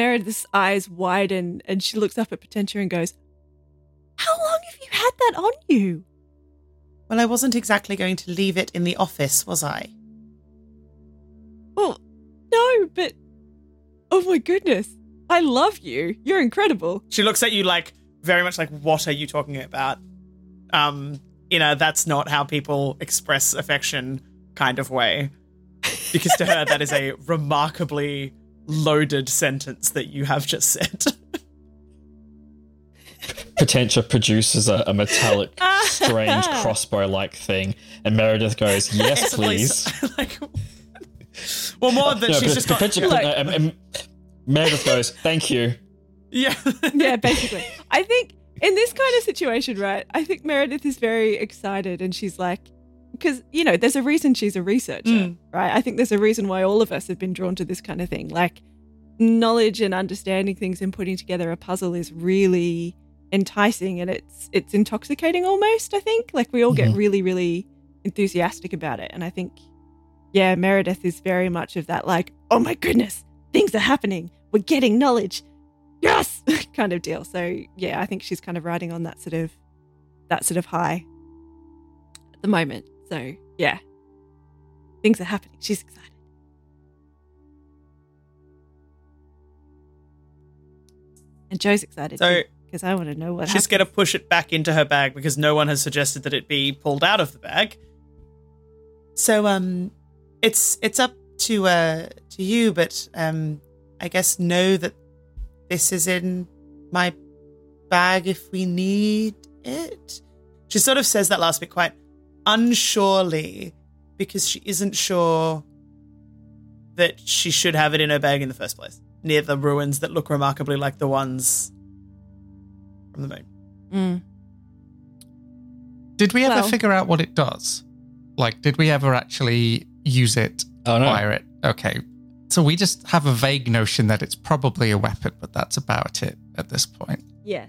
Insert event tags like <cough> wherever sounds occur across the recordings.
Meredith's eyes widen and she looks up at Potentia and goes, How long have you had that on you? Well, I wasn't exactly going to leave it in the office, was I? Well, no, but oh my goodness. I love you. You're incredible. She looks at you like very much like, "What are you talking about?" Um, in a that's not how people express affection kind of way, because to her that is a remarkably loaded sentence that you have just said. <laughs> Potentia produces a, a metallic, <laughs> strange crossbow-like thing, and Meredith goes, "Yes, please." <laughs> like, well, more than No, she's just got. Potentia- Like- no, um, um, Meredith goes, "Thank you." yeah, yeah, basically. I think in this kind of situation, right? I think Meredith is very excited and she's like, because, you know, there's a reason she's a researcher, Mm. right? I think there's a reason why all of us have been drawn to this kind of thing. Like, knowledge and understanding things and putting together a puzzle is really enticing and it's it's intoxicating almost i think like we all get Mhm. really really enthusiastic about it and i think yeah meredith is very much of that like oh my goodness things are happening we're getting knowledge yes <laughs> kind of deal so yeah i think she's kind of riding on that sort of that sort of high at the moment so yeah things are happening she's excited and joe's excited so because i want to know what she's going to push it back into her bag because no one has suggested that it be pulled out of the bag. So um it's it's up to uh to you but um I guess know that this is in my bag if we need it. She sort of says that last bit quite unsurely because she isn't sure that she should have it in her bag in the first place near the ruins that look remarkably like the ones from the moon. Mm. Did we ever Well- figure out what it does? Like, did we ever actually use it, Oh no! fire it? Okay. So we just have a vague notion that it's probably a weapon, but that's about it at this point. Yes.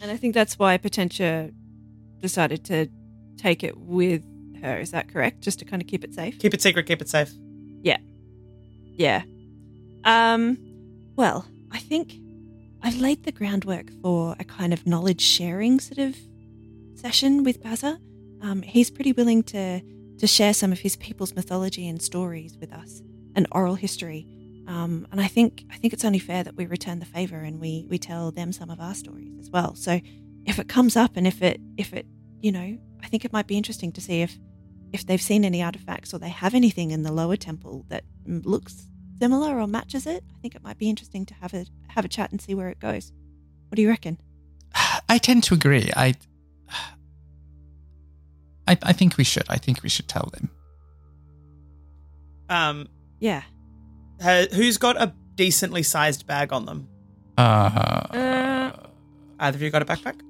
And I think that's why Potentia decided to take it with her. Is that correct? Just to kind of keep it safe? Keep it secret, keep it safe. Yeah. Yeah. Um, well, I think I've laid the groundwork for a kind of knowledge sharing sort of session with Bazza. Um, he's pretty willing to to share some of his people's mythology and stories with us, and oral history. Um, and I think I think it's only fair that we return the favor and we we tell them some of our stories as well. So if it comes up and if it if it you know I think it might be interesting to see if if they've seen any artifacts or they have anything in the lower temple that looks similar or matches it. I think it might be interesting to have a have a chat and see where it goes. What do you reckon? I tend to agree. I, I, I think we should. I think we should tell them. Um, Yeah. ha- who's got a decently sized bag on them? Uh, Uh, Either of you got a backpack?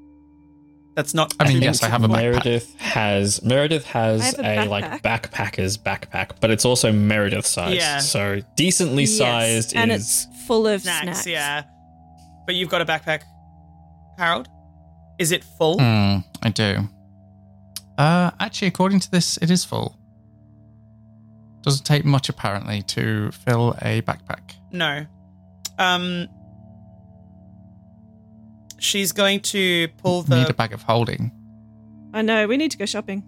That's not. I mean, yes, I have a backpack. Meredith has Meredith has I have a, a like backpacker's backpack, but it's also Meredith sized. Yeah. So decently Yes, sized and is it's full of snacks, snacks. yeah. But you've got a backpack, Harold. Is it full? Hmm, I do. Uh, actually, according to this, it is full. Doesn't take much apparently to fill a backpack. No. Um. She's going to pull the. Need a bag of holding. I know. We need to go shopping.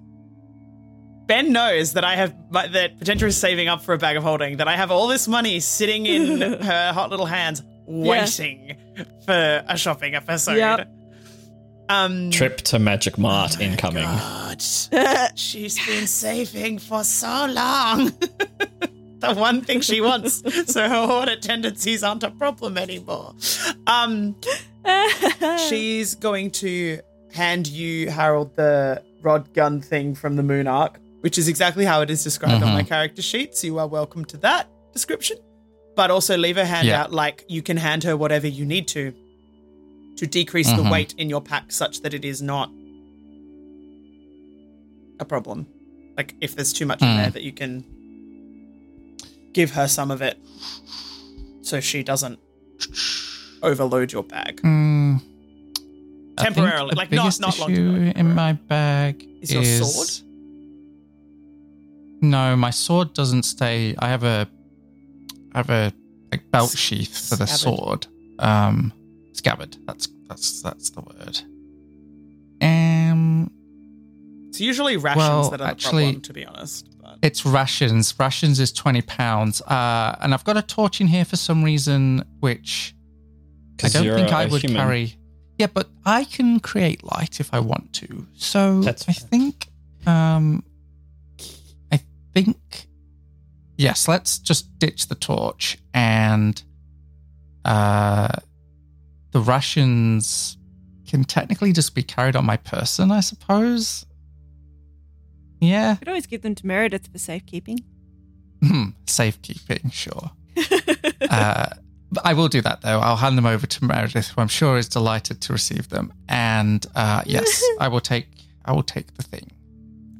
Ben knows that I have that Potentia is saving up for a bag of holding. That I have all this money sitting in <laughs> her hot little hands, waiting for a shopping episode. Yep. Um. trip to Magic Mart Oh incoming. God. <laughs> She's been saving for so long. <laughs> the one thing she wants, so her hoarder tendencies aren't a problem anymore. Um, <laughs> she's going to hand you, Harold, the rod gun thing from the Moon Arc, which is exactly how it is described on Mhm. my character sheet. So you are welcome to that description. But also leave her hand Yeah. out like you can hand her whatever you need to to decrease the Mhm. weight in your pack such that it is not a problem. Like if there's too much in Mm. there that you can give her some of it so she doesn't overload your bag. Think Temporarily, like, not- not long term, in my bag Is your sword? No, my sword doesn't stay. I have a, I have a like belt sheath for the Scabbard. sword. Um, scabbard. That's that's that's the word. Um, It's usually rations Well, that are actually- the problem, to be honest. But it's rations. Rations is twenty pounds. Uh, and I've got a torch in here for some reason, which I 'Cause don't you're think I would human. carry. Yeah, but I can create light if I want to. So That's I fair. think, um, I think, yes. Let's just ditch the torch and, uh, the rations can technically just be carried on my person, I suppose. Yeah, I Could always give them to Meredith for safekeeping. Hmm, safekeeping, sure. <laughs> uh, but I will do that though. I'll hand them over to Meredith, who I'm sure is delighted to receive them. And uh, yes, <laughs> I will take. I will take the thing.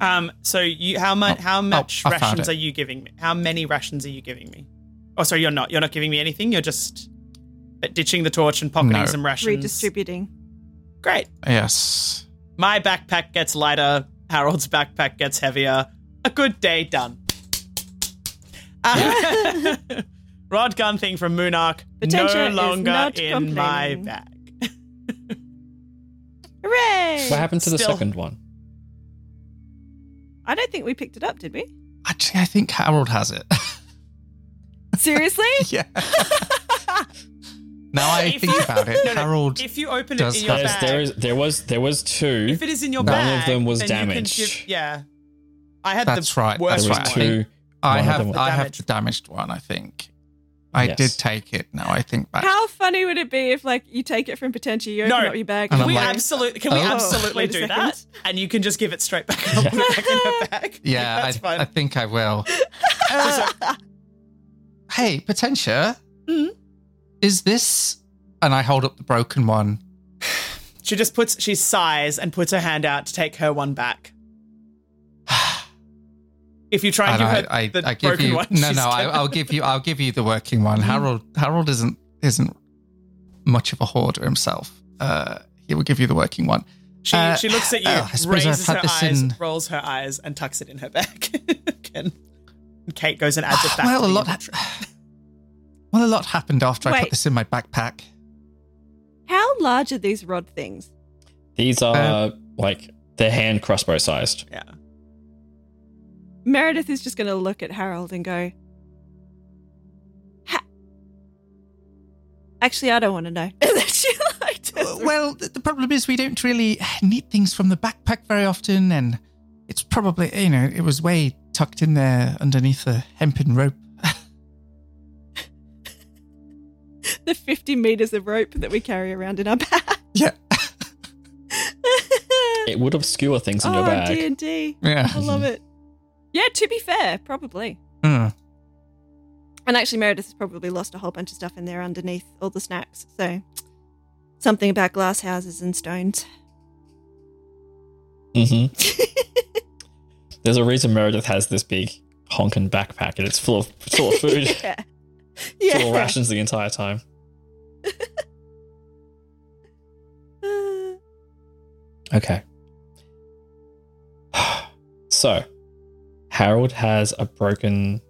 um, so you how much Oh, how much I found rations are you giving me? How many rations are you giving me? Oh, sorry, you're not. You're not giving me anything. You're just ditching the torch and pocketing No. some rations. Redistributing. Great. Yes. My backpack gets lighter. Harold's backpack gets heavier. A good day done. Uh, <laughs> <laughs> rod gun thing from Moonarch Potentia no is longer not in my bag. <laughs> Hooray! What happened to the Still- second one? I don't think we picked it up, did we? Actually, I think Harold has it. <laughs> Seriously? <laughs> yeah. now I If think you- about it, No, no, Harold. If you open it in your bag, there is there was there was two. if it is in your One of them was then you can damaged. give- yeah, I had That's the right, worst there that's right. one. two. I one of have. them I have the damaged one. I think. I Yes. did take it. Now I think back. How funny would it be if, like, you take it from Potentia, you No. open up your bag, And we like- absolutely can we Oh. absolutely Wait do that? And you can just give it straight back and I'll put it back in her <laughs> bag. Yeah, that's I, fine. I think I will. <laughs> Uh, hey, Potentia, Mhm. is this? And I hold up the broken one. She just puts she sighs and puts her hand out to take her one back. If you try and, And give I, her I, the I give broken you one, no, she's no. I, gonna- I'll give you. I'll give you the working one. Mhm. Harold. Harold isn't isn't much of a hoarder himself. Uh, he will give you the working one. She Uh, she looks at you, uh, I I've raises had her this eyes, in- rolls her eyes, and tucks it in her bag. <laughs> And Kate goes and adds it <sighs> back. well, to a lot. inventory. <sighs> Well, a lot happened after I put this in my backpack. How large are these rod things? These are Uh, like they're hand crossbow sized. Yeah. Meredith is just going to look at Harold and go, ha- Actually, I don't want to know. <laughs> And then she like turns well, the, the problem is we don't really need things from the backpack very often, and it's probably you know it was way tucked in there underneath a hempen rope. <laughs> the 50 meters of rope that we carry around in our bag. <laughs> Yeah, It would obscure things in oh, your bag. D&D. yeah. I love it. Yeah, to be fair, probably. Mm. And actually, Meredith has probably lost a whole bunch of stuff in there underneath all the snacks. So, something about glass houses and stones. hmm <laughs> There's a reason Meredith has this big honking backpack and it's full of full of food, <laughs> yeah. yeah. full of rations the entire time. <laughs> Okay. <sighs> So, Harold has a broken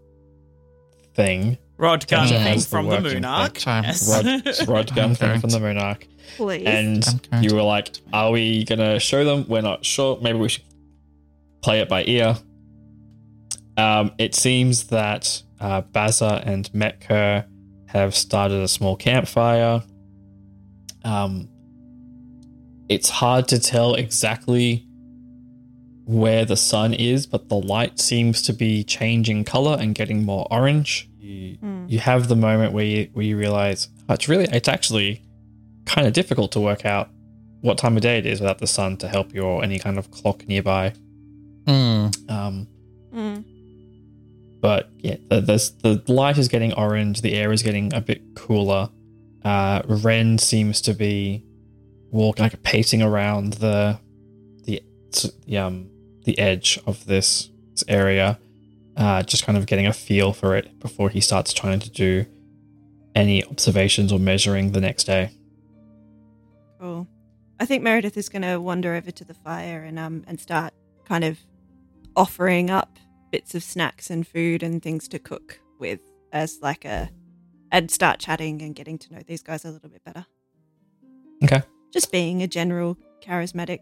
thing, Rod gun thing <laughs> from the working Moonarch. time. Yes. rod, rod gun thing from the Moonarch, please. and you were like, "Are we gonna show them? We're not sure. Maybe we should play it by ear." Um, it seems that uh, Bazza and Metker have started a small campfire. Um, it's hard to tell exactly where the sun is, but the light seems to be changing color and getting more orange. You, Hmm. you have the moment where you, where you realize oh, it's really, it's actually kind of difficult to work out what time of day it is without the sun to help you or any kind of clock nearby. Mm. Um, Mm. but yeah, the, the the light is getting orange. The air is getting a bit cooler. Uh, Ren seems to be walking, like pacing around the the the um the edge of this, this area, uh, just kind of getting a feel for it before he starts trying to do any observations or measuring the next day. Cool. I think Meredith is going to wander over to the fire and um and start kind of offering up bits of snacks and food and things to cook with as like a and start chatting and getting to know these guys a little bit better. Okay. Just being a general charismatic,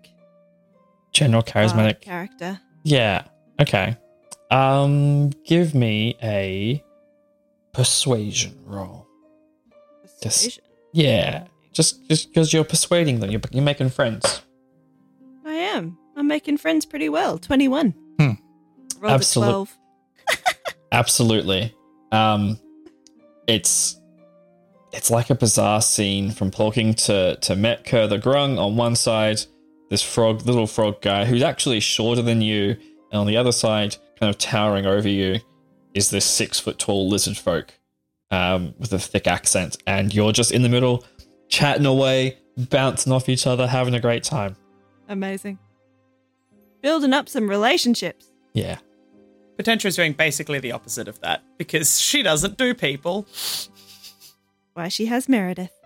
General uh, charismatic. character. Yeah. Okay. Um, give me a persuasion roll. Persuasion. Yeah. Just just because you're persuading them, you're, you're making friends. I am. I'm making friends pretty well. 21. Hmm. Rolled Absolute- 12. <laughs> Absolutely. Um, it's it's like a bizarre scene from talking to to Metker the Grung on one side, this frog, little frog guy who's actually shorter than you, and on the other side, kind of towering over you, is this six foot tall lizard folk um, with a thick accent, and you're just in the middle, chatting away, bouncing off each other, having a great time. Amazing. Building up some relationships. Yeah. Potentia is doing basically the opposite of that because she doesn't do people. Why she has Meredith.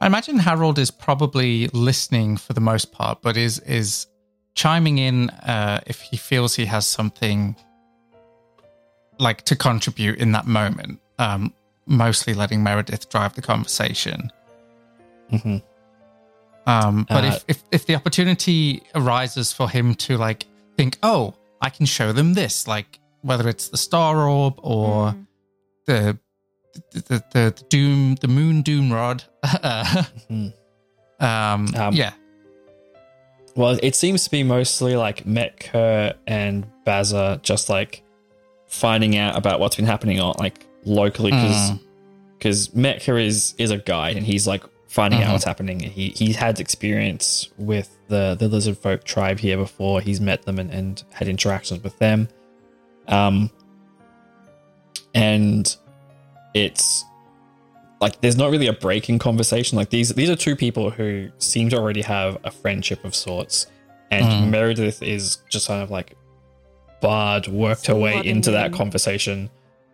I imagine Harold is probably listening for the most part, but is is chiming in uh, if he feels he has something like to contribute in that moment. Um, mostly letting Meredith drive the conversation. hmm Um, but Uh, if, if if the opportunity arises for him to like think, oh, I can show them this, like whether it's the star orb or Mm. the, the, the the doom the moon doom rod. Uh, <laughs> um, Um, yeah, Well, it seems to be mostly like Metker and Bazza just like finding out about what's been happening on like locally because Mm. because Metker is is a guide and he's like finding Mhm. out what's happening. He he had experience with the the lizard folk tribe here before. He's met them and, and had interactions with them. Um, and it's like there's not really a break in conversation. Like these these are two people who seem to already have a friendship of sorts, and Mm. Meredith is just kind of like barred, worked her way into that conversation,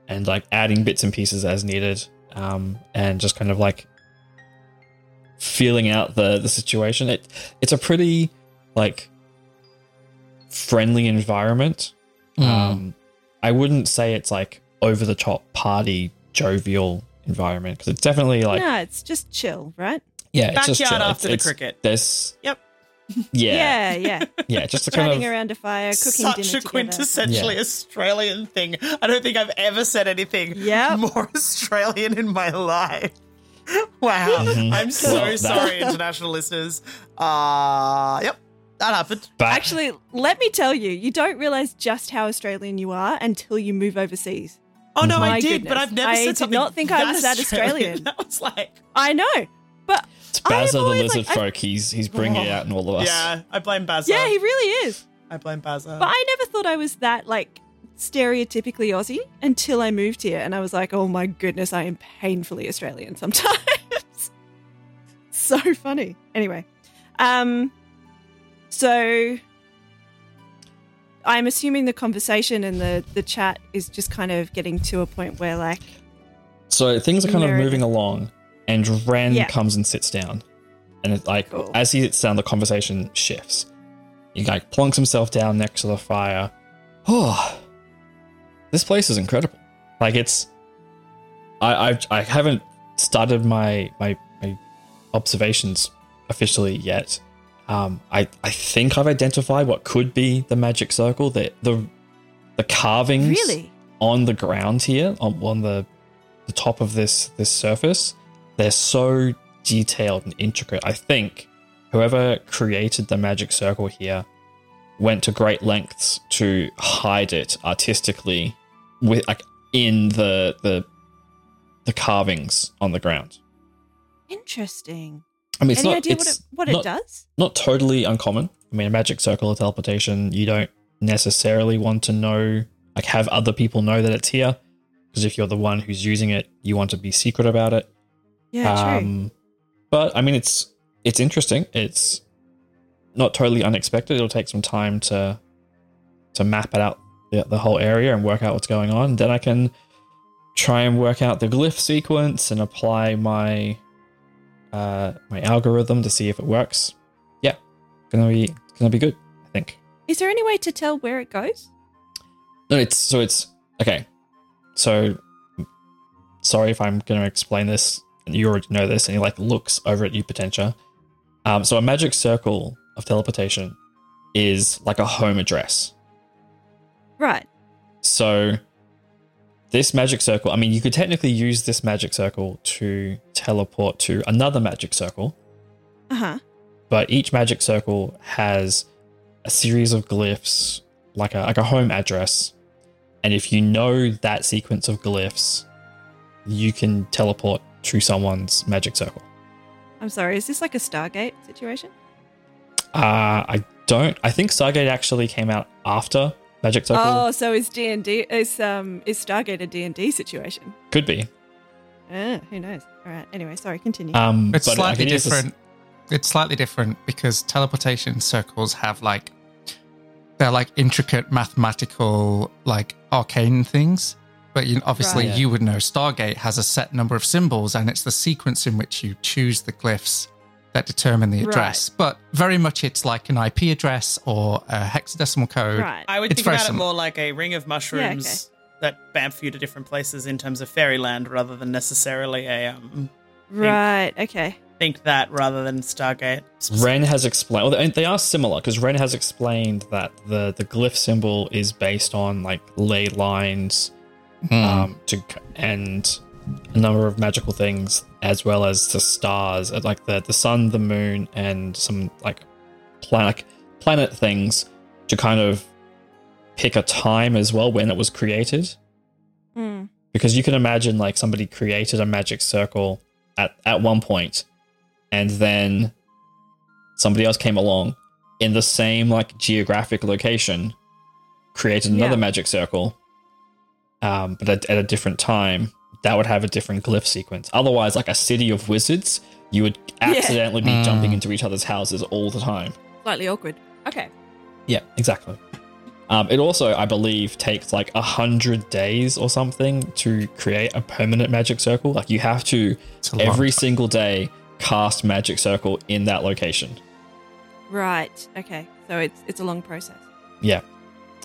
and like adding bits and pieces as needed, um, and just kind of like feeling out the the situation. It it's a pretty like friendly environment. Mm. Um, I wouldn't say it's like over the top party jovial environment because it's definitely like no, it's just chill, right? yeah, it's just Backyard chill. after It's- the cricket. This Yep. <laughs> yeah, Yeah, yeah. <laughs> yeah, just a kind of around a fire, cooking Such dinner a together. quintessentially Yeah. Australian thing. I don't think I've ever said anything Yep. more <laughs> Australian in my life. Wow. Mhm. I'm so Well, that- sorry, international listeners. Uh yep. That happened. back- Actually, let me tell you, you don't realize just how Australian you are until you move overseas. Oh no, I My did, but. I've never I said did not think I was that <laughs> Australian. That was like, I know, but it's I Bazza the lizard like, I- folk. He's he's bringing it out in all of us. yeah, I blame Bazza. yeah, he really is. I blame Bazza. But I never thought I was that like stereotypically Aussie until I moved here, and I was like, oh my goodness, I am painfully Australian sometimes. <laughs> so funny. Anyway, um, so I'm assuming the conversation and the the chat is just kind of getting to a point where like, So things are kind of moving along, and Ren Yeah. comes and sits down, and it like Cool. as he sits down, the conversation shifts. He like plonks himself down next to the fire. Oh, <sighs> this place is incredible. Like it's, I I've, I haven't started my my my observations officially yet. Um, I I think I've identified what could be the magic circle. The the the carvings really, on the ground here on, on the the top of this this surface they're so detailed and intricate i think whoever created the magic circle here went to great lengths to hide it artistically with like in the the the carvings on the ground interesting. I mean it's Any not idea what it what not, it does? not totally uncommon. I mean, a magic circle of teleportation, you don't necessarily want to know, like, have other people know that it's here. Because if you're the one who's using it, you want to be secret about it. Yeah, true. Um, but I mean, it's it's interesting. It's not totally unexpected. It'll take some time to to map it out the, the whole area and work out what's going on. Then I can try and work out the glyph sequence and apply my uh, my algorithm to see if it works. Yeah, gonna be gonna be good. I think. Is there any way to tell where it goes? No, it's so it's okay. So sorry if I'm to explain this, and you already know this, and he like looks over at you, Potentia. Um, so a magic circle of teleportation is like a home address. Right. So this magic circle, I mean, you could technically use this magic circle to teleport to another magic circle, Uh huh. but each magic circle has a series of glyphs, like a like a home address. And if you know that sequence of glyphs, you can teleport to someone's magic circle. I'm sorry. Is this like a Stargate situation? Uh, I don't. I think Stargate actually came out after Magic Circle. Oh, so is D and D is um is Stargate a D and D situation? Could be. Uh, who knows? All right. Anyway, sorry. Continue. Um, It's slightly can use this- different. It's slightly different because teleportation circles have like they're like intricate mathematical, like arcane things. But you, obviously, Right. you would know Stargate has a set number of symbols, and it's the sequence in which you choose the glyphs that determine the address. But very much, it's like an IP address or a hexadecimal code. right. I would It's think very about it more like a ring of mushrooms that bamf you to different places in terms of fairyland rather than necessarily a um Right. Okay. think that rather than Stargate. Ren has explained. Well, they- they are similar because Ren has explained that the the glyph symbol is based on like ley lines, Hmm. um, to and a number of magical things as well as the stars, uh, like the the sun, the moon, and some like planet planet things to kind of pick a time as well when it was created. Hmm. because you can imagine like somebody created a magic circle at at one point and then somebody else came along in the same like geographic location created another Yeah. magic circle um but at, at a different time that would have a different glyph sequence otherwise like a city of wizards you would <laughs> accidentally be Mm. jumping into each other's houses all the time Slightly awkward. Okay. yeah, exactly. Um, it also, I believe, takes like a hundred days or something to create a permanent magic circle. Like you have to It's a long every time. single day cast magic circle in that location. Right. Okay. So it's it's a long process. Yeah,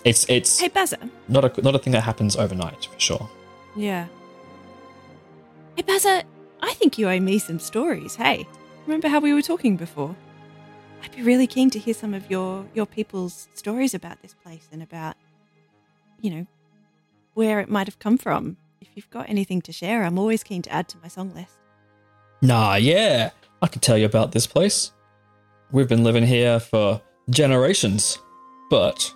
it's it's Hey, Bazza. not a not a thing that happens overnight for sure. Yeah. Hey, Bazza. I think you owe me some stories. Hey, remember how we were talking before? I'd be really keen to hear some of your your people's stories about this place and about, you know, where it might have come from. If you've got anything to share, I'm always keen to add to my song list. Nah, yeah, I can tell you about this place. We've been living here for generations, but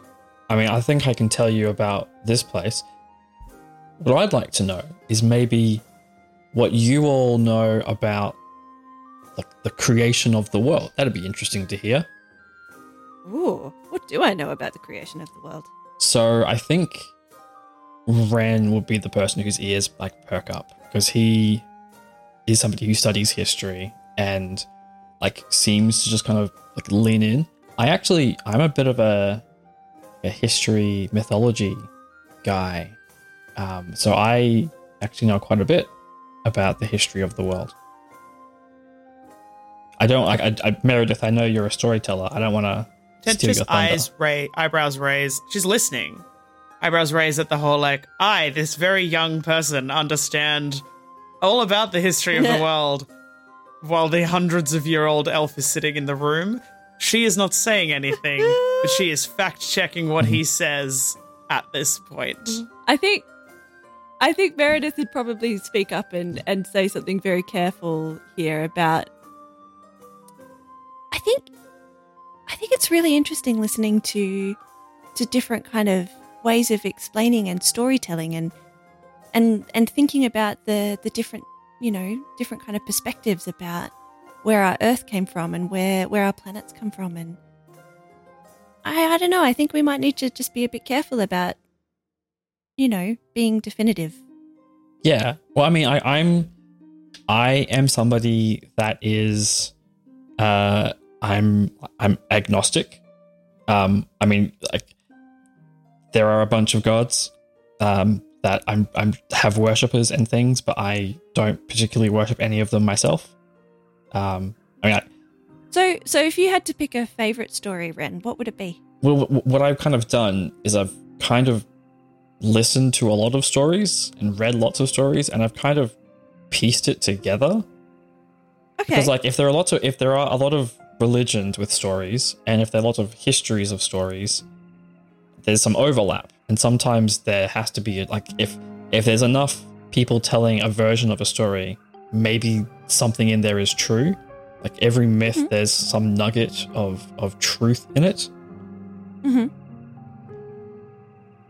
I mean, I think I can tell you about this place. What I'd like to know is maybe what you all know about the, the creation of the world. That'd be interesting to hear. Ooh, what do I know about the creation of the world? So I think Ren would be the person whose ears like perk up because he is somebody who studies history and like seems to just kind of like lean in. I actually I'm a bit of a a history mythology guy, um, so I actually know quite a bit about the history of the world. I don't like I, I, Meredith. I know you're a storyteller. I don't want to steal Tentra's your thunder. eyes ra- eyebrows raised. She's listening. Eyebrows raised at the whole like, I, this very young person, understand all about the history of the <laughs> world, while the hundreds of year old elf is sitting in the room. She is not saying anything, but she is fact checking what he mm-hmm. says at this point. I think I think Meredith would probably speak up and, and say something very careful here about I think I think it's really interesting listening to to different kind of ways of explaining and storytelling and and and thinking about the the different you know different kind of perspectives about where our earth came from and where where our planets come from and I I don't know I think we might need to just be a bit careful about you know, being definitive. Yeah. Well, I mean, I, I'm, I am somebody that is, uh, I'm, I'm agnostic. Um, I mean, like, there are a bunch of gods, um, that I'm, I'm have worshippers and things, but I don't particularly worship any of them myself. Um, I mean, I, So, so if you had to pick a favorite story, Ren, what would it be? well, what I've kind of done is I've kind of listened to a lot of stories and read lots of stories, and I've kind of pieced it together. Okay. Because like if there are lots of if there are a lot of religions with stories, and if there are lots of histories of stories, there's some overlap. And sometimes there has to be like if if there's enough people telling a version of a story, maybe something in there is true. Like every myth, Mhm. there's some nugget of of truth in it. Mm-hmm.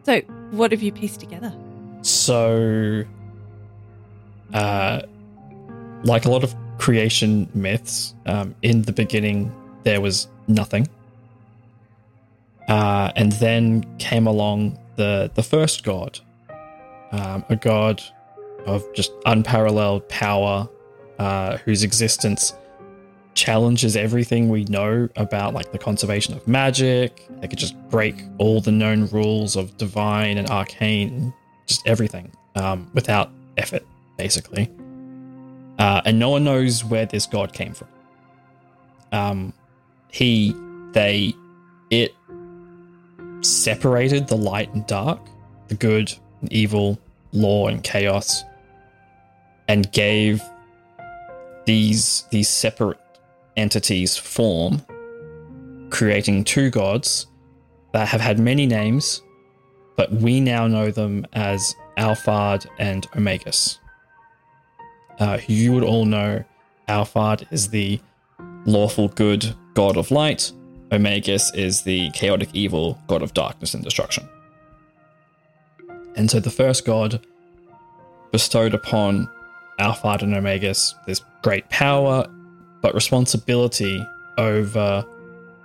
So, what have you pieced together? So, uh, like a lot of creation myths, um, in the beginning there was nothing, uh, and then came along the the first god, um, a god of just unparalleled power, uh, whose existence challenges everything we know about like the conservation of magic. They could just break all the known rules of divine and arcane just everything um, without effort, basically. Uh, and no one knows where this god came from. Um, he, they, it separated the light and dark, the good and evil, law and chaos, and gave these these separate entities form, creating two gods that have had many names but we now know them as Alphard and Omegus. Uh, you would all know Alphard is the lawful good god of light, Omegas is the chaotic evil god of darkness and destruction. And so the first god bestowed upon Alphard and Omegas this great power, but responsibility over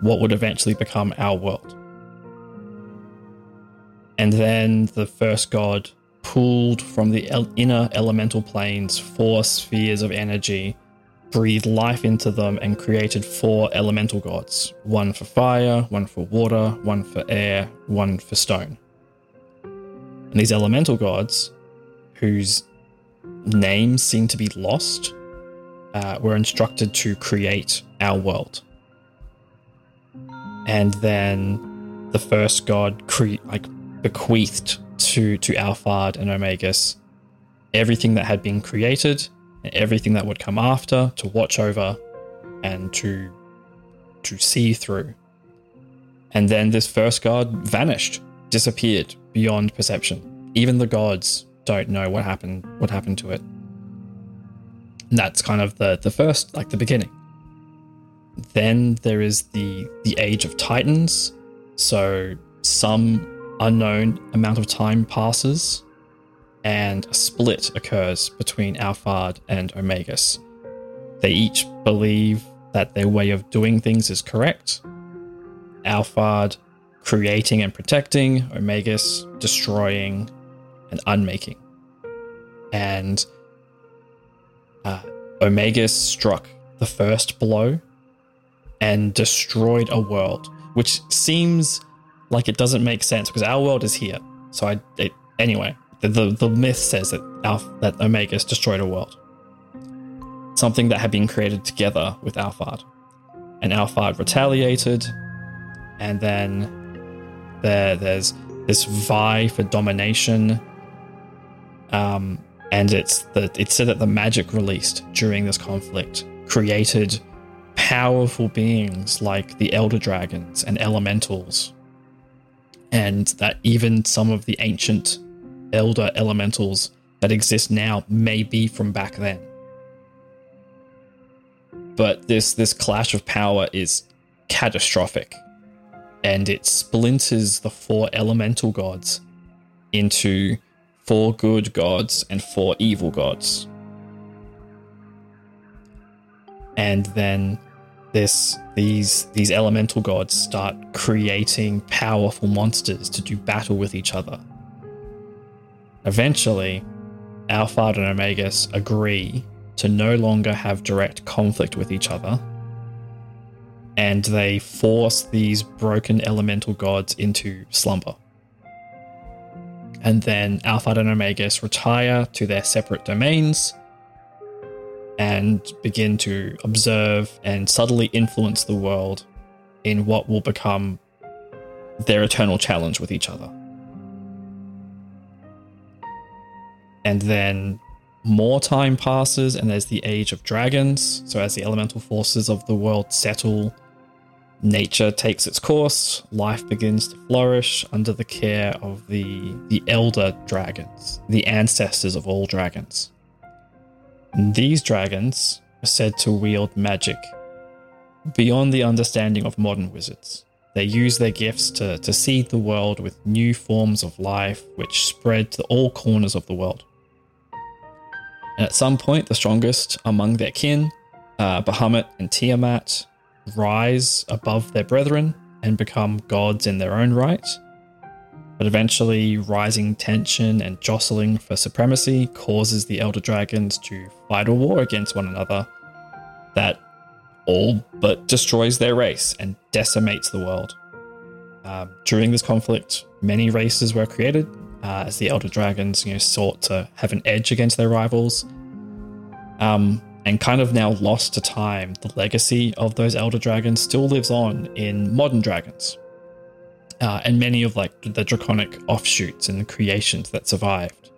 what would eventually become our world. And then the first god pulled from the inner elemental planes four spheres of energy, breathed life into them, and created four elemental gods one for fire, one for water, one for air, one for stone. And these elemental gods, whose names seem to be lost, uh, were instructed to create our world. And then the first god cre- like bequeathed to to Alphard and Omegas everything that had been created and everything that would come after to watch over and to to see through. And then this first god vanished, disappeared beyond perception. Even the gods don't know what happened what happened to it. And that's kind of the the first like the beginning. Then there is the the age of titans. So some unknown amount of time passes and a split occurs between Alphard and Omegas. They each believe that their way of doing things is correct. Alphard creating and protecting, Omegas destroying and unmaking. And uh, Omegus struck the first blow and destroyed a world, which seems like it doesn't make sense because our world is here. So I it, anyway, the, the myth says that Alph, that Omegus destroyed a world, something that had been created together with Alphard, and Alphard retaliated, and then there there's this vie for domination. Um, and it's the it's said that the magic released during this conflict created powerful beings like the elder dragons and elementals and that even some of the ancient elder elementals that exist now may be from back then. But this this clash of power is catastrophic, and it splinters the four elemental gods into four good gods and four evil gods. And then this these these elemental gods start creating powerful monsters to do battle with each other. Eventually, Alphard and Omegus agree to no longer have direct conflict with each other, and they force these broken elemental gods into slumber. And then Alphard and Omegus retire to their separate domains and begin to observe and subtly influence the world in what will become their eternal challenge with each other. and then more time passes, and there's the Age of Dragons. So, as the elemental forces of the world settle, nature takes its course, life begins to flourish under the care of the, the elder dragons, the ancestors of all dragons. These dragons are said to wield magic beyond the understanding of modern wizards. They use their gifts to, to seed the world with new forms of life which spread to all corners of the world. And at some point, the strongest among their kin, uh, Bahamut and Tiamat, rise above their brethren and become gods in their own right. But eventually, rising tension and jostling for supremacy causes the Elder Dragons to fight a war against one another that all but destroys their race and decimates the world. Um, during this conflict, many races were created uh, as the Elder Dragons you know, sought to have an edge against their rivals. Um, and kind of now lost to time, the legacy of those Elder Dragons still lives on in modern dragons. Uh, and many of like the draconic offshoots and creations that survived.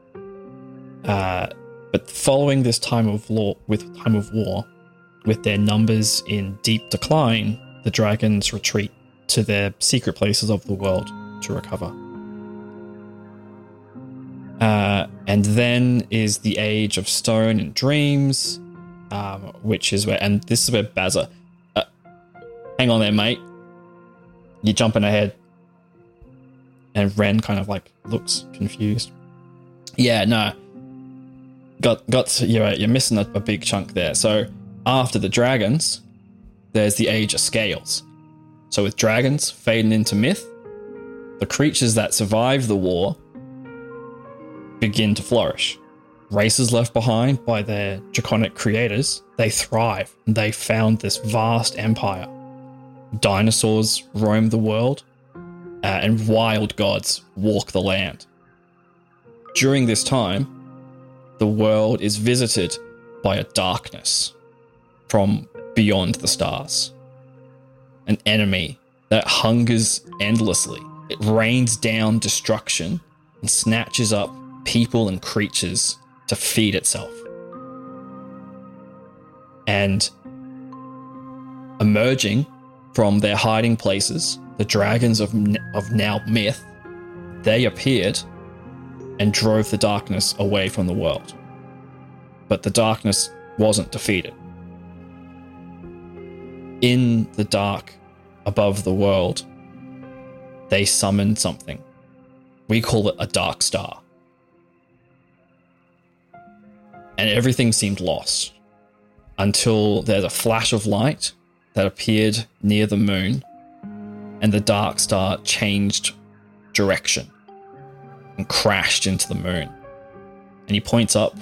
Uh, but following this time of law, with time of war, with their numbers in deep decline, the dragons retreat to their secret places of the world to recover. Uh, and then is the age of stone and dreams, um, which is where, and this is where Bazza. Uh, hang on there, mate. You're jumping ahead. And Ren kind of like looks confused. Yeah, no. Got got you're you're missing a, a big chunk there. So after the dragons, there's the age of scales. So with dragons fading into myth, the creatures that survive the war begin to flourish. Races left behind by their draconic creators, they thrive they found this vast empire. Dinosaurs roam the world, uh, and wild gods walk the land. During this time, the world is visited by a darkness from beyond the stars. An enemy that hungers endlessly. It rains down destruction and snatches up people and creatures to feed itself. And emerging from their hiding places, the dragons of, of now myth, they appeared and drove the darkness away from the world. But the darkness wasn't defeated. In the dark above the world, they summoned something. We call it a dark star. And everything seemed lost until there's a flash of light that appeared near the moon, and the dark star changed direction and crashed into the moon. And he points up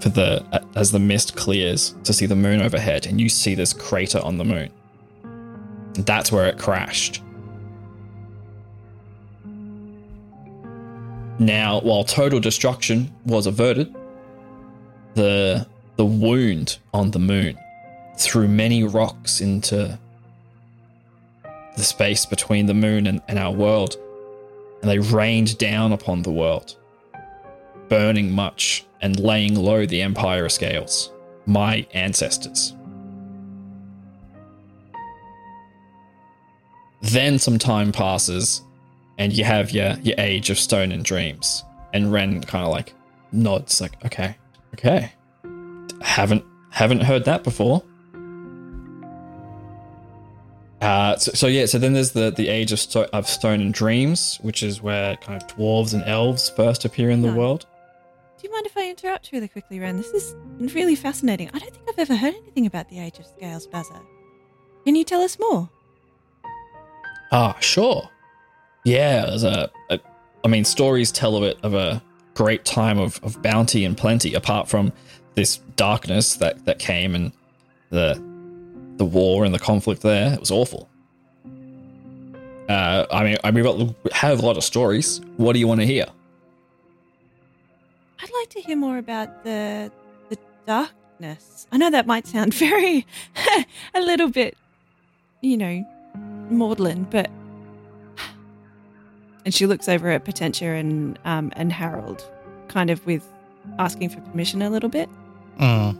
for the uh, as the mist clears to see the moon overhead, and you see this crater on the moon. And that's where it crashed. Now, while total destruction was averted, the the wound on the moon threw many rocks into the space between the moon and, and our world, and they rained down upon the world, burning much and laying low the Empire Scales, my ancestors. Then some time passes, and you have your, your age of stone and dreams. And Ren kind of like nods, like, okay, okay. Haven't haven't heard that before. Uh, so, so, yeah, so then there's the the age of, sto- of stone and dreams, which is where kind of dwarves and elves first appear in the Yeah. world. Do you mind if I interrupt really quickly, Ren? This is really fascinating. I don't think I've ever heard anything about the Age of Scales, Bazza. Can you tell us more? Ah, sure. Yeah, there's a, a I mean, stories tell of it of a great time of, of bounty and plenty, apart from this darkness that, that came and the the war and the conflict there. It was awful. Uh, I mean, I mean, we have a lot of stories. What do you want to hear? I'd like to hear more about the the darkness. I know that might sound <laughs> very a little bit, you know, maudlin, but and she looks over at Potentia and um and Harold, kind of with asking for permission a little bit. Mm.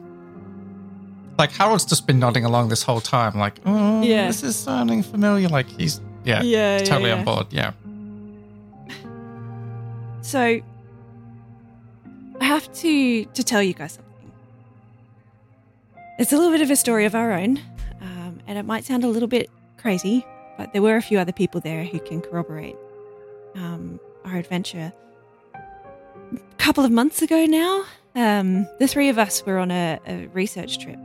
Like Harold's just been nodding along this whole time, like, oh, Yeah. this is sounding familiar. Like he's yeah, Yeah, yeah, totally yeah. on board. Yeah. So I have to to tell you guys something. It's a little bit of a story of our own, um, and it might sound a little bit crazy, but there were a few other people there who can corroborate um, our adventure. A couple of months ago now, um, the three of us were on a, a research trip.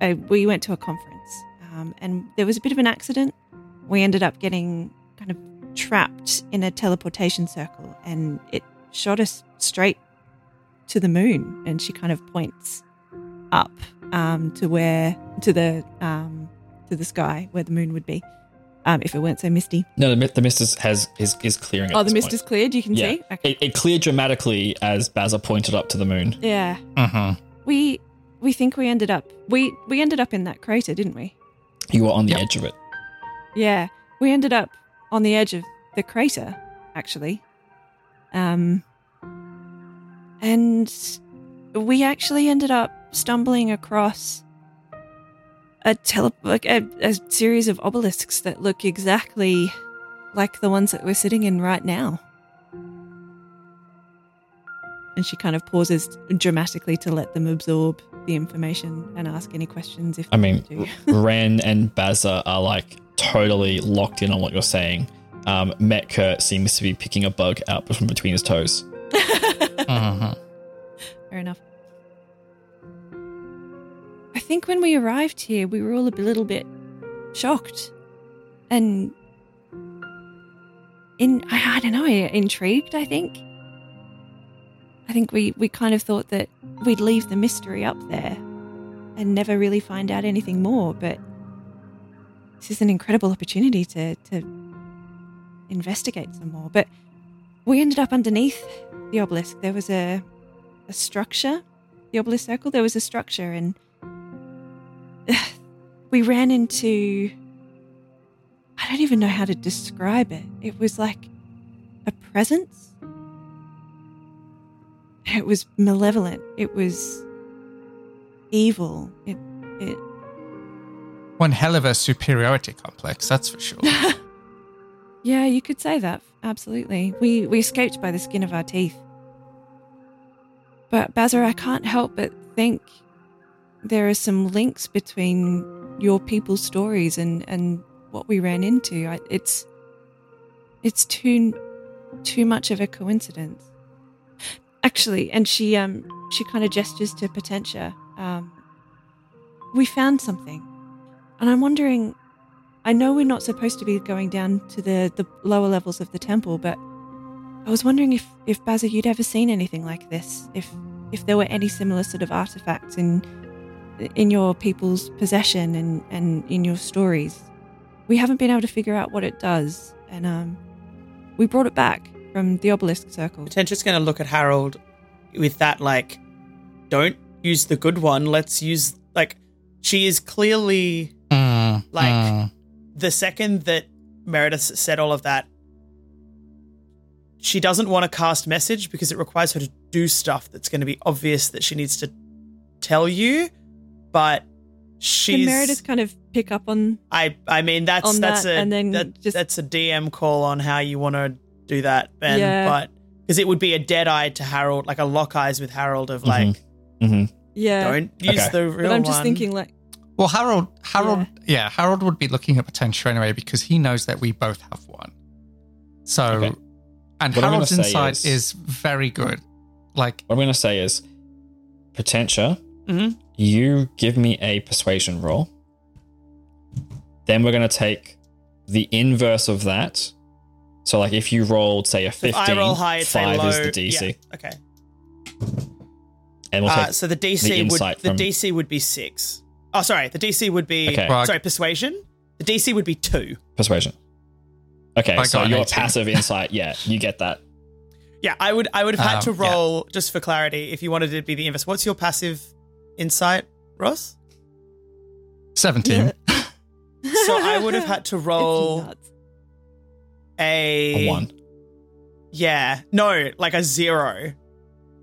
Uh, we went to a conference, um, and there was a bit of an accident. We ended up getting kind of trapped in a teleportation circle and it shot us straight to the moon and she kind of points up um, to where to the um, to the sky where the moon would be um, if it weren't so misty No, the, the mist is, has is, is clearing. Oh the mist point. is cleared you can Yeah, see okay. it, it cleared dramatically as Bazza pointed up to the moon. yeah Mm-hmm. we we think we ended up we we ended up in that crater didn't we You were on the Yep. edge of it. Yeah, we ended up on the edge of the crater, actually. Um, and we actually ended up stumbling across a tele like a, a series of obelisks that look exactly like the ones that we're sitting in right now. And she kind of pauses dramatically to let them absorb the information and ask any questions if I mean. Ren and Bazza are like totally locked in on what you're saying. Um, Metker seems to be picking a bug out from between his toes. <laughs> Mm-hmm. Fair enough. I think when we arrived here, we were all a little bit shocked and in I, I don't know, intrigued. I think. I think we we kind of thought that we'd leave the mystery up there and never really find out anything more. But this is an incredible opportunity to to investigate some more. But we ended up underneath the obelisk. There was a a structure, the obelisk circle. There was a structure, and <sighs> we ran into. I don't even know how to describe it. It was like a presence. It was malevolent. It was evil. It it One hell of a superiority complex, that's for sure. <laughs> Yeah, you could say that. Absolutely. We we escaped by the skin of our teeth. But Bazza, I can't help but think there are some links between your people's stories and and what we ran into. I, it's it's too too much of a coincidence. Actually, and she um she kind of gestures to Potentia. Um, we found something, and I'm wondering I know we're not supposed to be going down to the, the lower levels of the temple, but I was wondering if, if Bazza, you'd ever seen anything like this. If if there were any similar sort of artifacts in in your people's possession and, and in your stories. We haven't been able to figure out what it does, and um, we brought it back from the obelisk circle. Potentia's going to look at Harold with that, like, don't use the good one. Let's use, like, she is clearly, Mm, Like- mm. the second that Meredith said all of that, she doesn't want to cast message because it requires her to do stuff that's going to be obvious that she needs to tell you. But she's. Can Meredith kind of pick up on? I I mean that's that's that a and then that- just- that's a DM call on how you want to do that, Ben. Yeah. But because it would be a dead eye to Harold, like a lock eyes with Harold of like, hmm Yeah, don't use Okay. the real but I'm just one. thinking like, Well, Harold, Harold, yeah. Harold would be looking at Potentia anyway because he knows that we both have one. So, Okay. and What Harold's gonna insight is- is... very good. Like, What I'm going to say is, Potentia, Mhm. you give me a persuasion roll. Then we're going to take the inverse of that. So, like, if you rolled, say, a If 15, I roll high, say 5 low. is the DC. Yeah, okay. And we'll Uh, take so the DC the would insight the from- DC would be six. Oh, sorry. The DC would be Okay. Sorry persuasion. The DC would be two. persuasion. Okay, I so your passive <laughs> insight, yeah, you get that. Yeah, I would I would have had Um, to yeah. roll just for clarity if you wanted it to be the inverse. What's your passive insight, Ross? 17. So I would have had to <laughs> roll nuts. A, A one. Yeah, no, like a zero,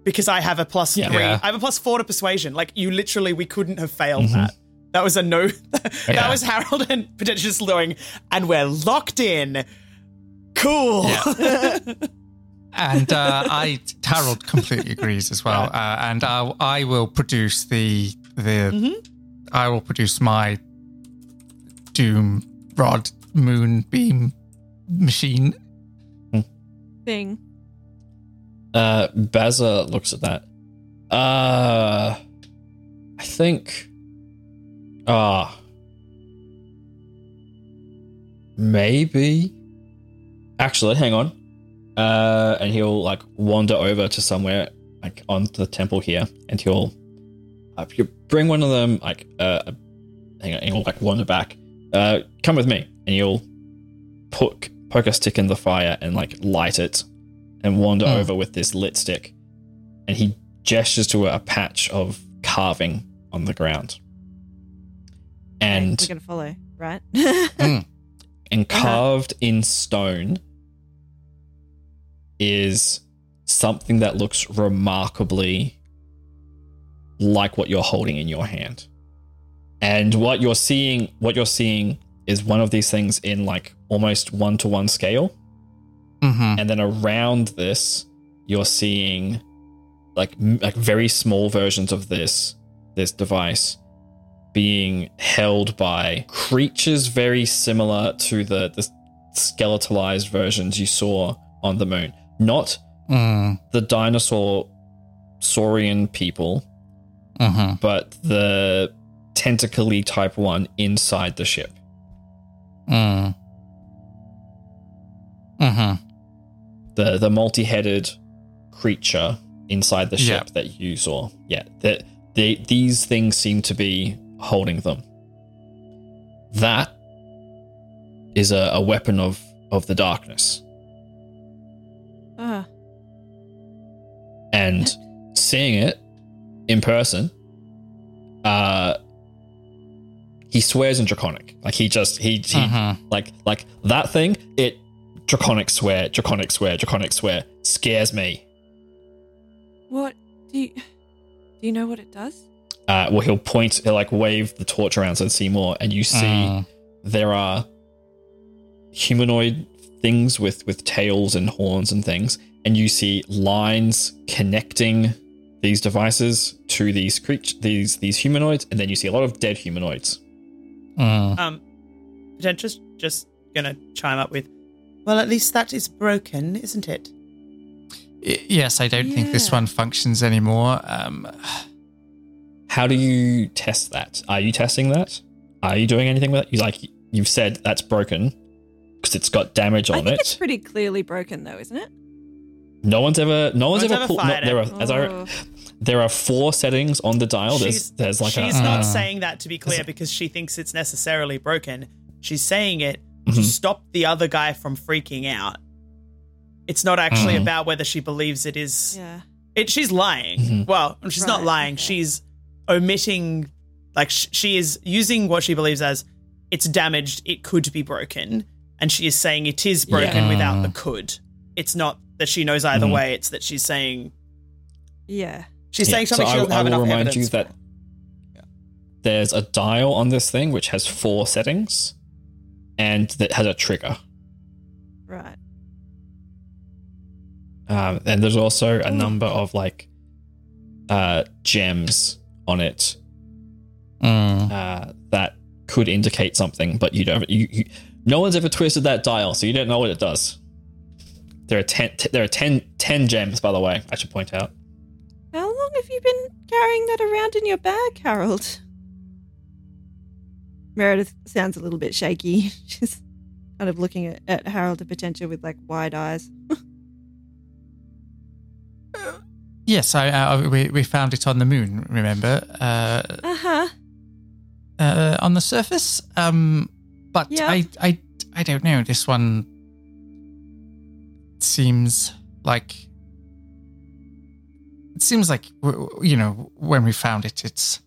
because I have a plus Yeah. three. Yeah. I have a plus four to persuasion. Like you literally, we couldn't have failed that. That was a no. <laughs> that Yeah. was Harold and <laughs> potentially just going, and we're locked in. Cool. <laughs> and uh, I Harold completely agrees as well. Uh, and I, I will produce the the I will produce my Doom Rod Moon Beam machine. Thing. Uh, Bazza looks at that. Uh, I think. Ah. maybe. Actually, hang on. Uh, and he'll like wander over to somewhere like on the temple here, and he'll uh, you bring one of them like uh, hang on, and he'll like wander back. Uh, come with me, and he'll poke poke a stick in the fire and like light it, and wander Hmm. over with this lit stick, and he gestures to a patch of carving on the ground, and we're gonna follow, right? <laughs> and Uh-huh. carved in stone is something that looks remarkably like what you're holding in your hand. And what you're seeing, what you're seeing is one of these things in like almost one to one scale. Mm-hmm. And then around this, you're seeing like like very small versions of this this device being held by creatures very similar to the the skeletalized versions you saw on the moon. Not Mm, the dinosaur saurian people, mm-hmm. but the tentacly type one inside the ship. Mm. Mm-hmm. the the multi-headed creature inside the ship Yeah. that you saw. Yeah, that they, these things seem to be holding them. That is a, a weapon of of the darkness, Ah, and seeing it in person, uh, he swears in draconic. Like he just he he Mhm. like like that thing. It draconic swear, draconic swear, draconic swear scares me. what do you do? You know what it does? uh, well, he'll point, he'll like wave the torch around so to see more, and you see Mm. there are humanoid things with with tails and horns and things, and you see lines connecting these devices to these creatures, these these humanoids, and then you see a lot of dead humanoids. Mm. Um, Potentia's just gonna chime up with, well, at least that is broken, isn't it? Y- Yes, I don't think this one functions anymore. Um, How do you test that? Are you testing that? Are you doing anything with it? You like you've said that's broken because it's got damage I on think it. it's pretty clearly broken, though, isn't it? No one's ever, no one's, one's ever, ever pulled. No, there it. are, as I, Oh. there are four settings on the dial. There's, she's there's like she's a, not Uh. saying that to be clear because she thinks it's necessarily broken. She's saying it Mhm. to stop the other guy from freaking out. It's not actually Mhm. about whether she believes it is. Yeah. It, she's lying. Mhm. Well, she's not lying. okay. She's omitting, like sh- she is using what she believes as it's damaged. It could be broken, and she is saying it is broken Yeah. without the could. It's not that she knows either Mhm. way. It's that she's saying Yeah. she's Yeah, saying something so she I, doesn't I have will enough remind evidence. you that there's a dial on this thing which has four settings, and that has a trigger. Right. Um, and there's also a number of like uh, gems on it mm. uh, that could indicate something, but you don't. You, you, no one's ever twisted that dial, so you don't know what it does. There are ten. T- there are 10, 10 gems, by the way. I should point out. How long have you been carrying that around in your bag, Harold? Meredith sounds a little bit shaky. <laughs> She's kind of looking at, at Harold and Potentia with like wide eyes. <laughs> Yes, I, uh, we we found it on the moon. Remember, uh, Uh huh. uh, on the surface. Um, but Yeah. I, I, I don't know. This one seems like it seems like you know when we found it, it's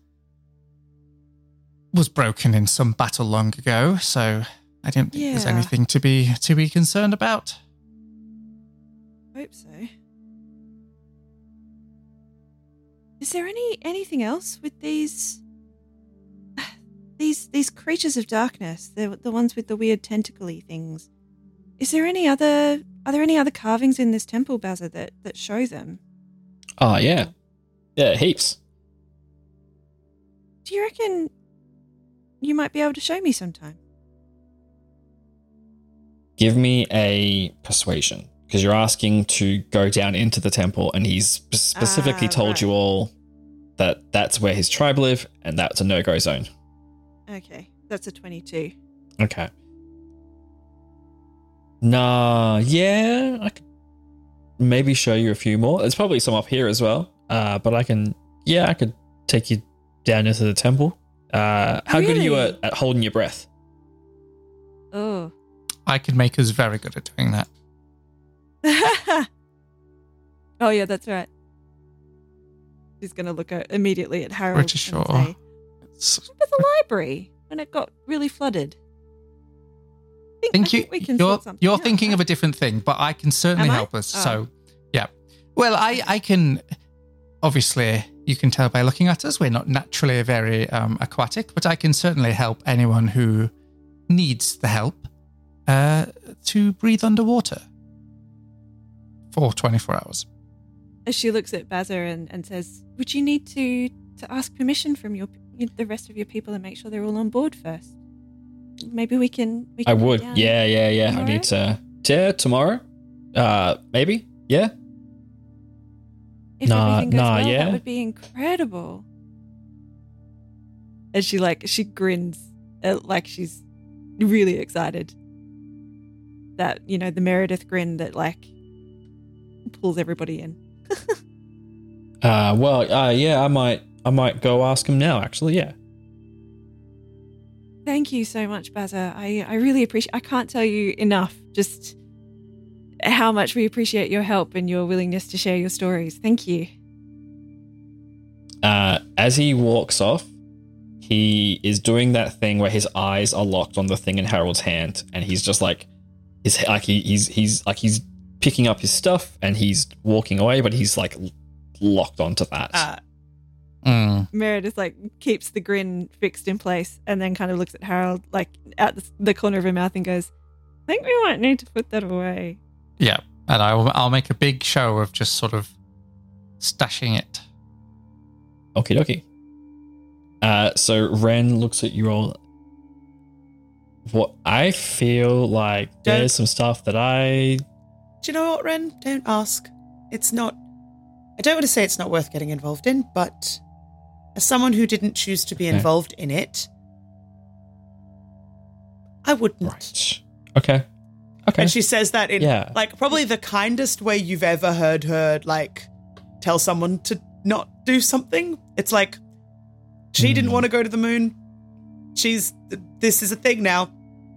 was broken in some battle long ago. So I don't think there's anything to be to be concerned about. Hope so. is there any anything else with these <sighs> these these creatures of darkness? The the ones with the weird tentacly things. Is there any other are there any other carvings in this temple, Bazza, that that show them? Oh, yeah. Yeah, heaps. Do you reckon you might be able to show me sometime? Give me a persuasion because you're asking to go down into the temple, and he's specifically Ah, told right. you all that that's where his tribe live, and that's a no go zone. Okay, that's a twenty-two. Okay. Nah, yeah, I could maybe show you a few more. There's probably some up here as well. Uh, but I can, yeah, I could take you down into the temple. Uh, how good are you at, at holding your breath? Oh. I can make us very good at doing that. <laughs> oh yeah, that's right. She's gonna look at, immediately at Harold Pretty and sure. say, S- "Remember the library when it got really flooded?" I think, think I you, think we can you're, something you're out, thinking right? of a different thing, but I can certainly Am I? help us. Oh. So, yeah. Well, I, I can, obviously, you can tell by looking at us, we're not naturally very um, aquatic, but I can certainly help anyone who needs the help uh, to breathe underwater for 24 hours. As she looks at Bazza and, and says, "Would you need to to ask permission from your the rest of your people and make sure they're all on board first? Maybe we can. We I can head would. down Yeah, yeah, yeah. I need to. Yeah, tomorrow? Uh, maybe? Yeah. If Nah, everything goes nah, well, yeah. that would be incredible. And she like she grins, uh, like she's really excited. That you know the Meredith grin that like pulls everybody in. <laughs> Uh, well, uh, yeah, I might, I might go ask him now, actually. Yeah. Thank you so much, Bazza. I I really appreciate. I can't tell you enough just how much we appreciate your help and your willingness to share your stories. Thank you. Uh, as he walks off, he is doing that thing where his eyes are locked on the thing in Harold's hand, and he's just like, his like he, he's he's like he's picking up his stuff and he's walking away, but he's like locked onto that. Uh, Mm. Meredith like keeps the grin fixed in place and then kind of looks at Harold like out the, the corner of her mouth and goes, "I think we might need to put that away." Yeah. And I'll, I'll make a big show of just sort of stashing it. Okay, dokie. Uh, so Ren looks at you all. What I feel like Don't- there's some stuff that I do you know what, Ren? Don't ask. It's not. I don't want to say it's not worth getting involved in, but as someone who didn't choose to be Okay. involved in it, I wouldn't. right. Okay. Okay. And she says that in Yeah. like probably the kindest way you've ever heard her like tell someone to not do something. It's like she didn't Hmm. want to go to the moon. She's this is a thing now.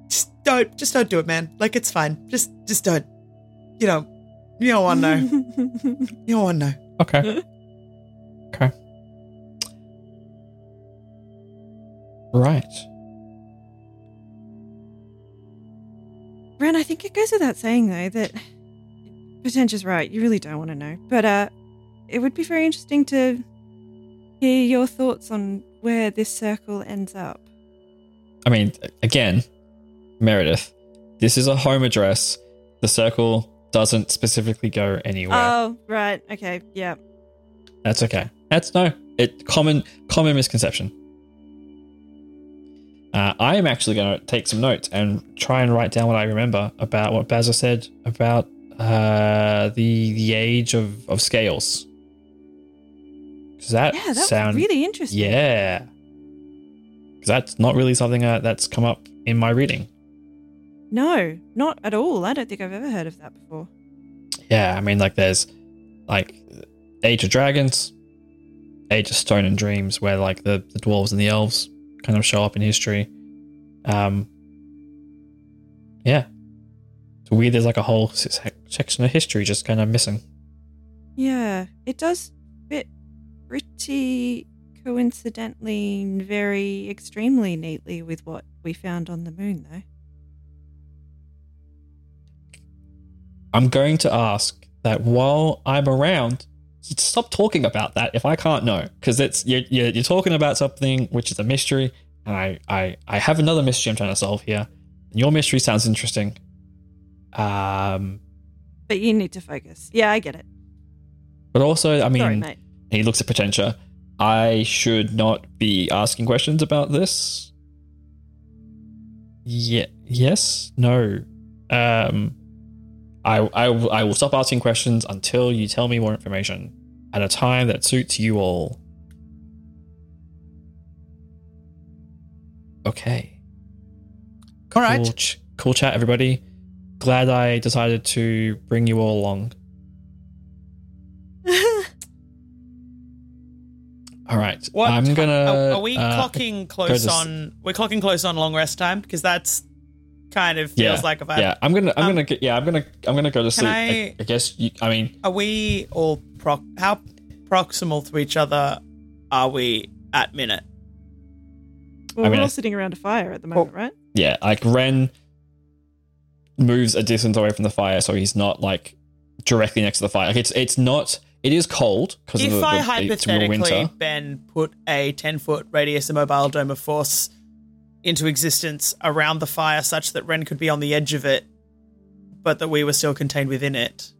Just don't just don't do it, man. Like it's fine. Just just don't. You know, you don't want to know. <laughs> You don't want to know. Okay. <laughs> okay. Right. Ren, I think it goes without saying though that Potentia's right. You really don't want to know, but uh, it would be very interesting to hear your thoughts on where this circle ends up. I mean, again, Meredith, this is a home address. The circle doesn't specifically go anywhere. Oh, right. Okay. Yeah. That's okay. That's no. It common common misconception. Uh, I am actually going to take some notes and try and write down what I remember about what Bazza said about uh, the the age of, of scales. Does that Yeah, that's sound really interesting. Yeah, because that's not really something uh, that's come up in my reading. No, not at all. I don't think I've ever heard of that before. Yeah, I mean, like there's like Age of Dragons, Age of Stone and Dreams, where like the, the dwarves and the elves kind of show up in history. Um, yeah, it's weird. There's like a whole section of history just kind of missing. Yeah, it does fit pretty coincidentally, very extremely neatly with what we found on the moon, though. I'm going to ask that while I'm around, stop talking about that if I can't know because it's you're, you're you're talking about something which is a mystery, and I I I have another mystery I'm trying to solve here. And your mystery sounds interesting. Um, But you need to focus. Yeah, I get it. but also I mean, Sorry, mate. he looks at Potentia. I should not be asking questions about this. Yeah. Yes. No. Um. I, I, will- I will stop asking questions until you tell me more information at a time that suits you all. Okay. All right. Cool, ch- cool chat, everybody. Glad I decided to bring you all along. <laughs> All right. What I'm gonna. Are, are we uh, clocking go close to s- on? We're clocking close on long rest time because that's kind of feels yeah, like a vibe. Yeah, I'm gonna. I'm Um, gonna. get- Yeah, I'm gonna. I'm gonna go to sleep. I- I, I guess. You, I mean, Are we all proc? How proximal to each other are we at minute? Well, I mean, we're all sitting around a fire at the moment, right? yeah. Like Ren moves a distance away from the fire, so he's not like directly next to the fire. Like it's. It's not. It is cold because of If the, I the, it's real hypothetically, winter. Ben, put a 10 foot radius immobile dome of force into existence around the fire such that Ren could be on the edge of it, but that we were still contained within it,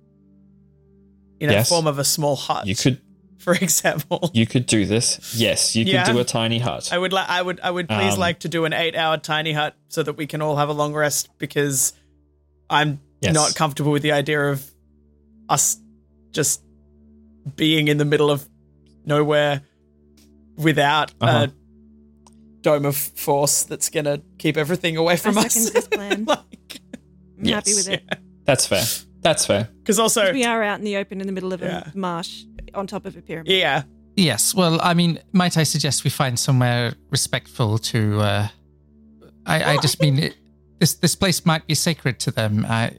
in Yes. a form of a small hut, You could. for <laughs> example. You could do this. Yes, you could Yeah. do a tiny hut. I would like. I would. I would please Um, like to do an eight-hour tiny hut so that we can all have a long rest because I'm Yes. not comfortable with the idea of us just being in the middle of nowhere without Uh-huh. a dome of force that's gonna keep everything away from I us. second this <laughs> plan. like, I'm happy Yes. with it. That's fair. That's fair. because also, We are out in the open in the middle of a marsh on top of a pyramid. yeah, Yes. Well, I mean, might I suggest we find somewhere respectful to? Uh, I, I just I mean it, this. This place might be sacred to them. I,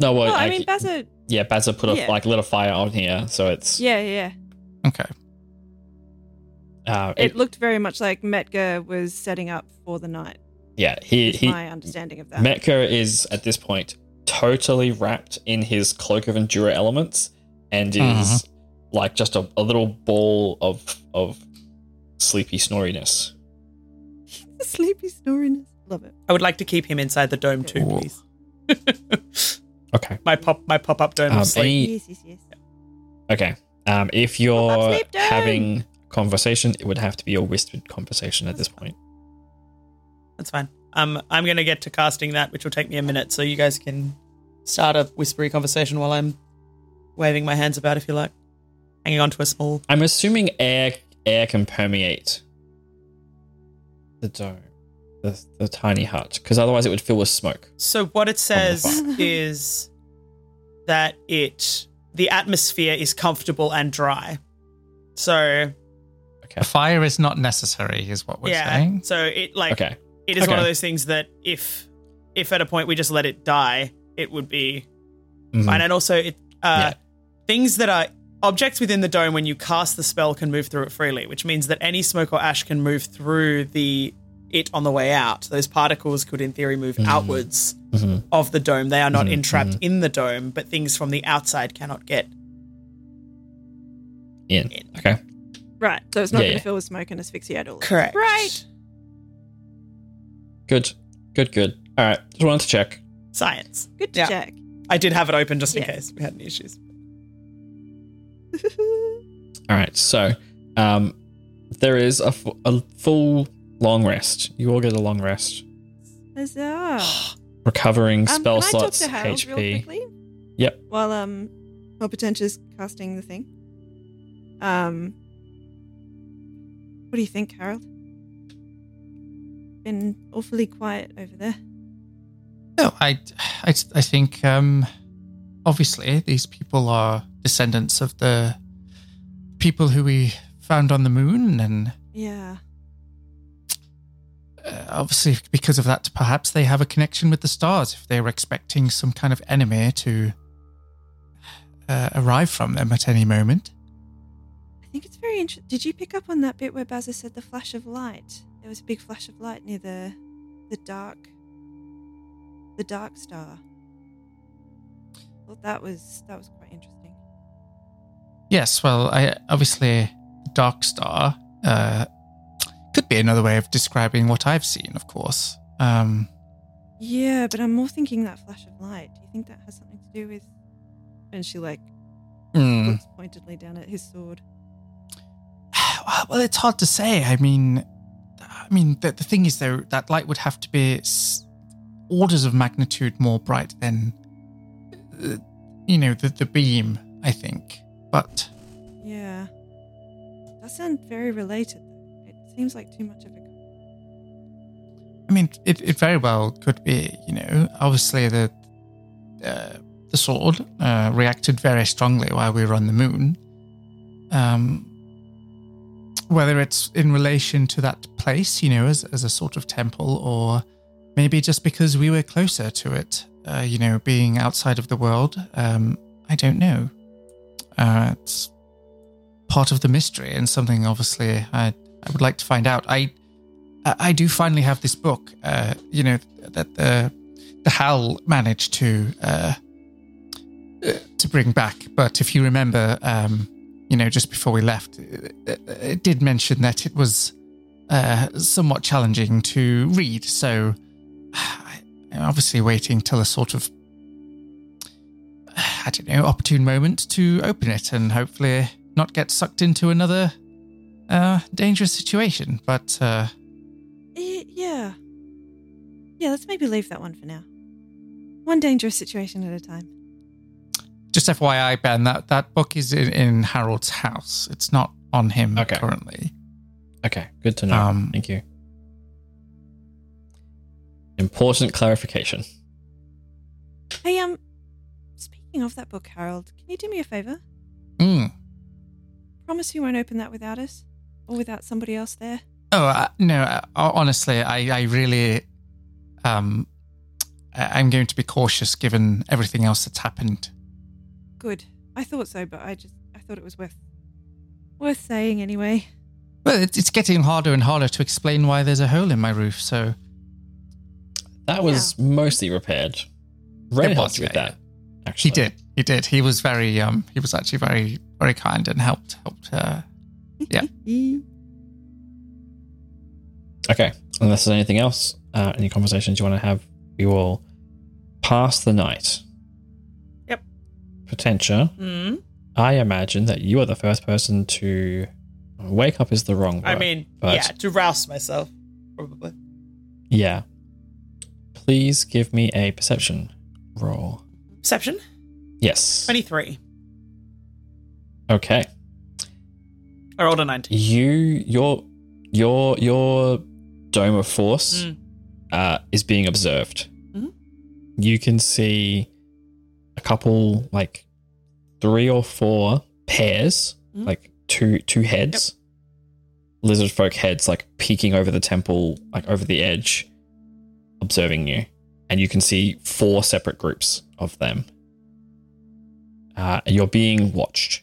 No, well, Well, I like, mean, Bazza. yeah, Bazza put a Yeah. like lit a fire on here, so it's Yeah, yeah. okay. Uh, It looked very much like Metker was setting up for the night. yeah. He he my understanding of that. Metker is at this point totally wrapped in his cloak of endura elements and is Mhm. like just a, a little ball of of sleepy snoriness. <laughs> Sleepy snoriness. Love it. I would like to keep him inside the dome too, Ooh. please. <laughs> Okay. my pop, my pop-up dome Um, of sleep. any- Yes, yes, yes. Okay. Um, if you're Pop-up sleep dome. having conversation, it would have to be a whispered conversation at this point. That's fine. Um, I'm gonna get to casting that, which will take me a minute, so you guys can start a whispery conversation while I'm waving my hands about, if you like, hanging on to a small. I'm assuming air air can permeate the dome, the the tiny hut, because otherwise it would fill with smoke. So what it says <laughs> is that it the atmosphere is comfortable and dry. So Okay. A fire is not necessary, is what we're yeah, saying. so it like Okay. it is one of those things that if if at a point we just let it die, it would be Mhm. fine. And also, it uh, Yeah. things that are objects within the dome when you cast the spell can move through it freely, which means that any smoke or ash can move through the it on the way out. Those particles could, in theory, move outwards Mhm. of the dome. They are not Mhm, entrapped mhm. in the dome, but things from the outside cannot get. In. In. Okay. Right. So it's not Yeah, going to yeah. fill with smoke and asphyxiate at all. of us. Correct. Right. Good. Good. Good. All right. Just wanted to check. Science. Good to Yeah. check. I did have it open just in Yeah. case we had any issues. All right. So, um, there is a, fu- a full long rest. You all get a long rest. Huzzah. <gasps> Recovering Um, spell can I talk slots, to Harold real HP. quickly? Yep. While um, while Potentia's casting the thing. Um, what do you think, Harold? Been awfully quiet over there. No, I, I, I think um, obviously these people are descendants of the people who we found on the moon, and Yeah. uh, obviously because of that, perhaps they have a connection with the stars. If they're expecting some kind of enemy to uh, arrive from them at any moment. I think it's very interesting. Did you pick up on that bit where Bazza said the flash of light? There was a big flash of light near the the dark the dark star. Well, that was that was quite interesting. Yes, well, I obviously Dark Star uh, could be another way of describing what I've seen, of course. Um, Yeah, but I'm more thinking that flash of light. Do you think that has something to do with? And she like hmm. looks pointedly down at his sword. Well, it's hard to say. I mean, I mean, the, the thing is, though, that light would have to be orders of magnitude more bright than, uh, you know, the the beam. I think, but Yeah, that sounds very related. It seems like too much of a. I mean, it, it very well could be. You know, obviously the uh, the sword uh, reacted very strongly while we were on the moon. Um, whether it's in relation to that place, you know, as as a sort of temple, or maybe just because we were closer to it, uh, you know, being outside of the world. Um, I don't know. Uh, it's part of the mystery and something obviously I I would like to find out. I I do finally have this book, uh, you know, that the the Hal managed to uh, uh, to bring back. But if you remember, um, you know, just before we left, it, it- it did mention that it was uh, somewhat challenging to read. So <sighs> I'm obviously waiting till a sort of <sighs> I don't know opportune moment to open it and hopefully not get sucked into another uh, dangerous situation. But uh, Eh, yeah, yeah. Let's maybe leave that one for now. One dangerous situation at a time. Just FYI, Ben, that, that book is in, in Harold's house. It's not on him Okay. currently. Okay, good to know. Um, Thank you. Important clarification. Hey, um, speaking of that book, Harold, can you do me a favor? Mm. Promise you won't open that without us, or without somebody else there. Oh uh, no! Uh, honestly, I, I really, um, I- I'm going to be cautious given everything else that's happened. Good. I thought so, but I just I thought it was worth worth saying anyway. Well, it's, it's getting harder and harder to explain why there's a hole in my roof. So That was mostly repaired. Ren It helped with yeah, that. Actually, he did, he did. He was very, um, he was actually very, very kind and helped, helped. Uh, Yeah. <laughs> Okay. Unless there's anything else, uh, any conversations you want to have, we will pass the night. Potentia, Mm. I imagine that you are the first person to wake up is the wrong word. I mean, yeah, to rouse myself, probably. yeah. Please give me a perception roll. Perception Yes. 23. Okay. I rolled a 19. You your your your dome of force Mm. uh, is being observed. Mhm. You can see a couple, like three or four pairs, Mhm. like two two heads, lizard folk heads, like peeking over the temple, like over the edge, observing you, and you can see four separate groups of them. Uh, you're being watched.